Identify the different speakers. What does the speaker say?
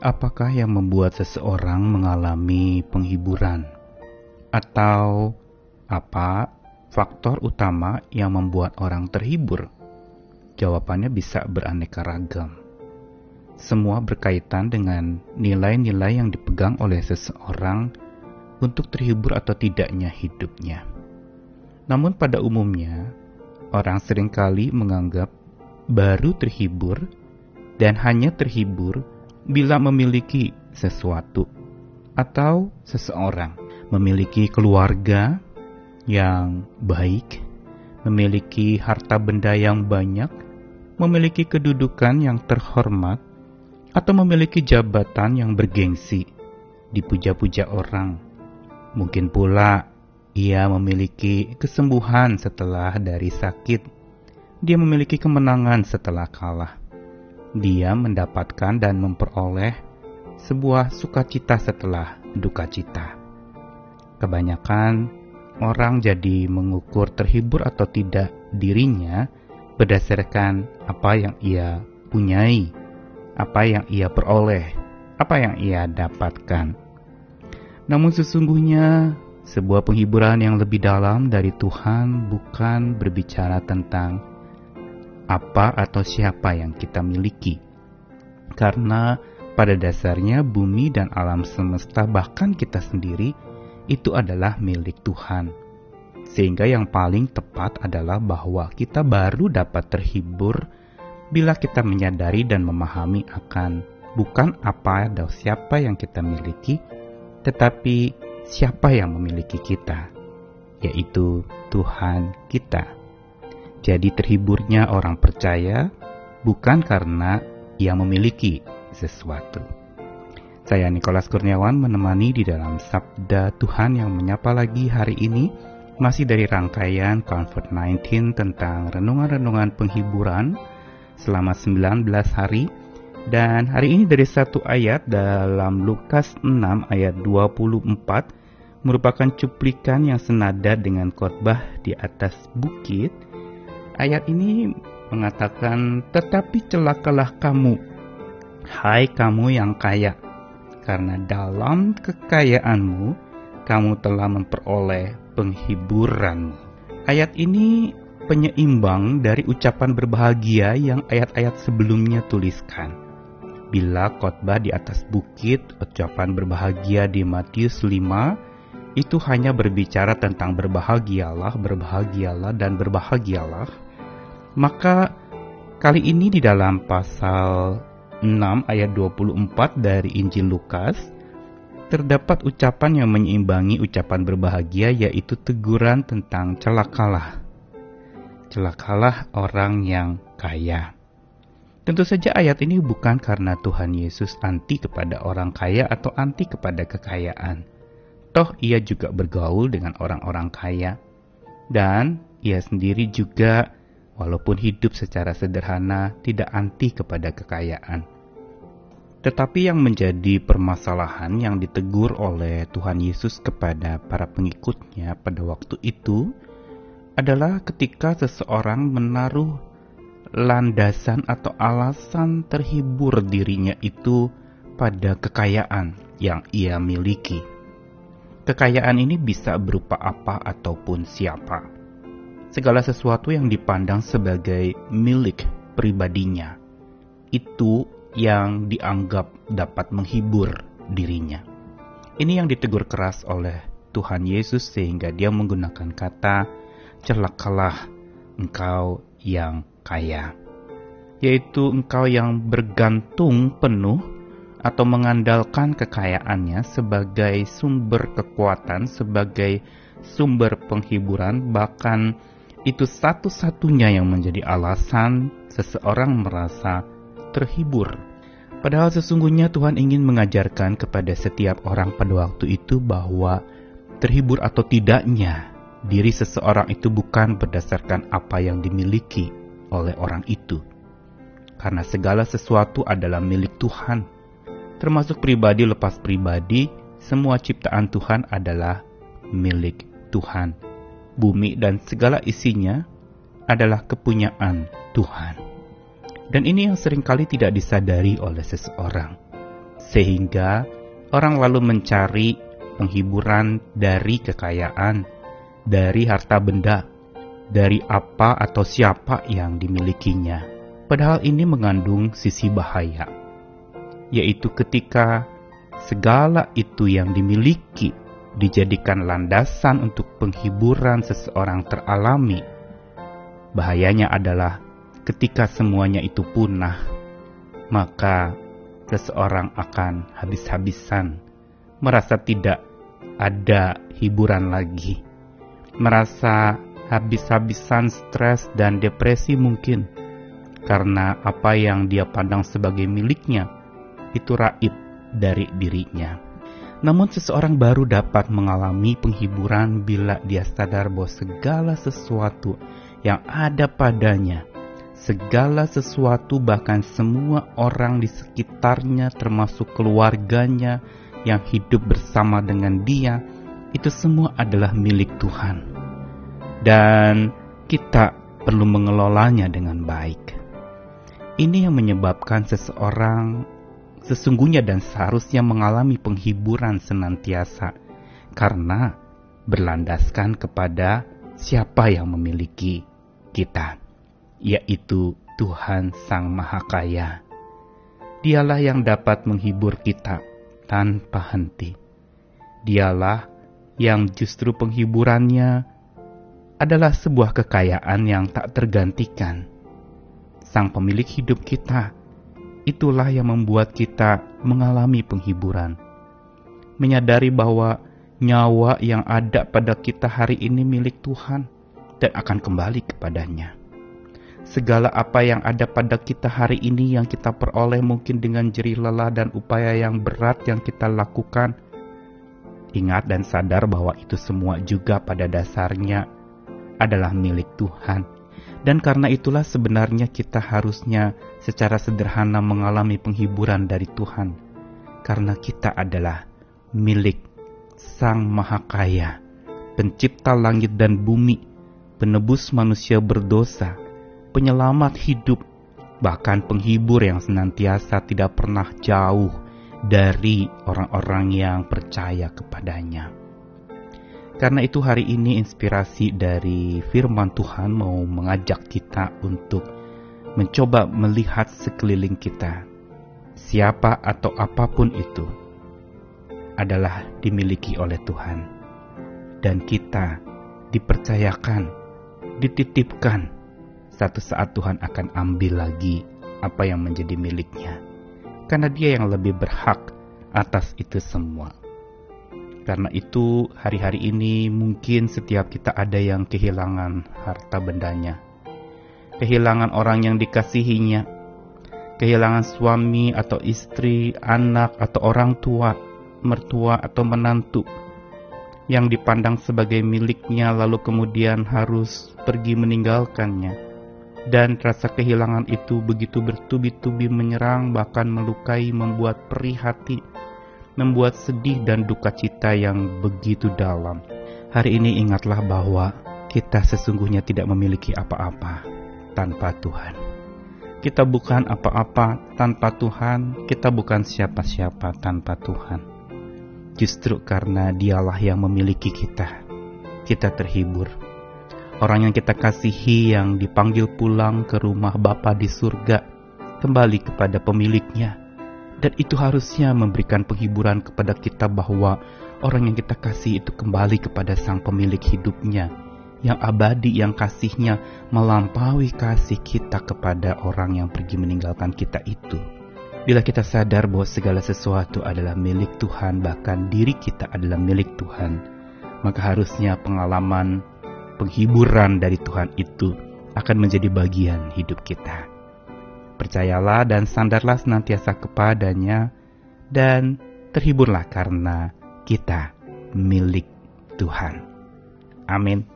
Speaker 1: apakah yang membuat seseorang mengalami penghiburan? Atau apa faktor utama yang membuat orang terhibur? Jawabannya bisa beraneka ragam. Semua berkaitan dengan nilai-nilai yang dipegang oleh seseorang untuk terhibur atau tidaknya hidupnya. Namun pada umumnya, orang sering kali menganggap baru terhibur dan hanya terhibur bila memiliki sesuatu atau seseorang, memiliki keluarga yang baik, memiliki harta benda yang banyak, memiliki kedudukan yang terhormat, atau memiliki jabatan yang bergengsi, dipuja-puja orang. Mungkin pula ia memiliki kesembuhan setelah dari sakit. Dia memiliki kemenangan setelah kalah dia mendapatkan dan memperoleh sebuah sukacita setelah duka cita. Kebanyakan orang jadi mengukur terhibur atau tidak dirinya berdasarkan apa yang ia punyai, apa yang ia peroleh, apa yang ia dapatkan. Namun sesungguhnya sebuah penghiburan yang lebih dalam dari Tuhan bukan berbicara tentang apa atau siapa yang kita miliki. Karena pada dasarnya bumi dan alam semesta bahkan kita sendiri itu adalah milik Tuhan. Sehingga yang paling tepat adalah bahwa kita baru dapat terhibur bila kita menyadari dan memahami akan bukan apa atau siapa yang kita miliki, tetapi siapa yang memiliki kita, yaitu Tuhan kita. Jadi terhiburnya orang percaya bukan karena ia memiliki sesuatu. Saya Nikolas Kurniawan menemani di dalam Sabda Tuhan yang menyapa lagi hari ini masih dari rangkaian Comfort 19 tentang renungan-renungan penghiburan selama 19 hari dan hari ini dari satu ayat dalam Lukas 6 ayat 24 merupakan cuplikan yang senada dengan khotbah di atas bukit Ayat ini mengatakan, "Tetapi celakalah kamu, hai kamu yang kaya, karena dalam kekayaanmu kamu telah memperoleh penghiburanmu." Ayat ini penyeimbang dari ucapan berbahagia yang ayat-ayat sebelumnya tuliskan. Bila khotbah di atas bukit, ucapan berbahagia di Matius 5 itu hanya berbicara tentang berbahagialah, berbahagialah, dan berbahagialah maka kali ini di dalam pasal 6 ayat 24 dari Injil Lukas terdapat ucapan yang menyeimbangi ucapan berbahagia yaitu teguran tentang celakalah. Celakalah orang yang kaya. Tentu saja ayat ini bukan karena Tuhan Yesus anti kepada orang kaya atau anti kepada kekayaan. Toh ia juga bergaul dengan orang-orang kaya. Dan ia sendiri juga walaupun hidup secara sederhana tidak anti kepada kekayaan. Tetapi yang menjadi permasalahan yang ditegur oleh Tuhan Yesus kepada para pengikutnya pada waktu itu adalah ketika seseorang menaruh landasan atau alasan terhibur dirinya itu pada kekayaan yang ia miliki. Kekayaan ini bisa berupa apa ataupun siapa segala sesuatu yang dipandang sebagai milik pribadinya itu yang dianggap dapat menghibur dirinya. Ini yang ditegur keras oleh Tuhan Yesus sehingga dia menggunakan kata celakalah engkau yang kaya. Yaitu engkau yang bergantung penuh atau mengandalkan kekayaannya sebagai sumber kekuatan, sebagai sumber penghiburan, bahkan itu satu-satunya yang menjadi alasan seseorang merasa terhibur. Padahal sesungguhnya Tuhan ingin mengajarkan kepada setiap orang pada waktu itu bahwa terhibur atau tidaknya diri seseorang itu bukan berdasarkan apa yang dimiliki oleh orang itu. Karena segala sesuatu adalah milik Tuhan. Termasuk pribadi lepas pribadi, semua ciptaan Tuhan adalah milik Tuhan bumi dan segala isinya adalah kepunyaan Tuhan. Dan ini yang sering kali tidak disadari oleh seseorang. sehingga orang lalu mencari penghiburan dari kekayaan, dari harta benda, dari apa atau siapa yang dimilikinya. Padahal ini mengandung sisi bahaya, yaitu ketika segala itu yang dimiliki dijadikan landasan untuk penghiburan seseorang teralami. Bahayanya adalah ketika semuanya itu punah, maka seseorang akan habis-habisan merasa tidak ada hiburan lagi, merasa habis-habisan stres dan depresi mungkin karena apa yang dia pandang sebagai miliknya itu raib dari dirinya. Namun seseorang baru dapat mengalami penghiburan bila dia sadar bahwa segala sesuatu yang ada padanya, segala sesuatu bahkan semua orang di sekitarnya termasuk keluarganya, yang hidup bersama dengan Dia, itu semua adalah milik Tuhan, dan kita perlu mengelolanya dengan baik. Ini yang menyebabkan seseorang sesungguhnya dan seharusnya mengalami penghiburan senantiasa, karena berlandaskan kepada siapa yang memiliki kita, yaitu Tuhan Sang Maha Kaya. Dialah yang dapat menghibur kita tanpa henti. Dialah yang justru penghiburannya adalah sebuah kekayaan yang tak tergantikan. Sang pemilik hidup kita, itulah yang membuat kita mengalami penghiburan. Menyadari bahwa nyawa yang ada pada kita hari ini milik Tuhan dan akan kembali kepadanya segala apa yang ada pada kita hari ini yang kita peroleh mungkin dengan jerih lelah dan upaya yang berat yang kita lakukan. Ingat dan sadar bahwa itu semua juga pada dasarnya adalah milik Tuhan. Dan karena itulah sebenarnya kita harusnya secara sederhana mengalami penghiburan dari Tuhan. Karena kita adalah milik Sang Maha Kaya, pencipta langit dan bumi, penebus manusia berdosa, penyelamat hidup, bahkan penghibur yang senantiasa tidak pernah jauh dari orang-orang yang percaya kepadanya. Karena itu hari ini inspirasi dari firman Tuhan mau mengajak kita untuk mencoba melihat sekeliling kita. Siapa atau apa pun itu adalah dimiliki oleh Tuhan. Dan kita dipercayakan, dititipkan satu saat Tuhan akan ambil lagi apa yang menjadi miliknya. Karena dia yang lebih berhak atas itu semua. Karena itu hari-hari ini mungkin setiap kita ada yang kehilangan harta bendanya. Kehilangan orang yang dikasihinya. Kehilangan suami atau istri, anak atau orang tua, mertua atau menantu yang dipandang sebagai miliknya lalu kemudian harus pergi meninggalkannya dan rasa kehilangan itu begitu bertubi-tubi menyerang bahkan melukai membuat perih hati membuat sedih dan duka cita yang begitu dalam. Hari ini ingatlah bahwa kita sesungguhnya tidak memiliki apa-apa tanpa Tuhan. Kita bukan apa-apa tanpa Tuhan kita bukan siapa-siapa tanpa Tuhan. Justru karena dialah yang memiliki kita kita terhibur. Orang yang kita kasihi yang dipanggil pulang ke rumah Bapa di surga kembali kepada pemiliknya. Dan itu harusnya memberikan penghiburan kepada kita bahwa orang yang kita kasih itu kembali kepada sang pemilik hidupnya yang abadi yang kasihnya melampaui kasih kita kepada orang yang pergi meninggalkan kita itu. Bila kita sadar bahwa segala sesuatu adalah milik Tuhan, bahkan diri kita adalah milik Tuhan, maka harusnya pengalaman penghiburan dari Tuhan itu akan menjadi bagian hidup kita. Percayalah dan sandarlah senantiasa kepadanya dan terhiburlah karena kita milik Tuhan. Amin.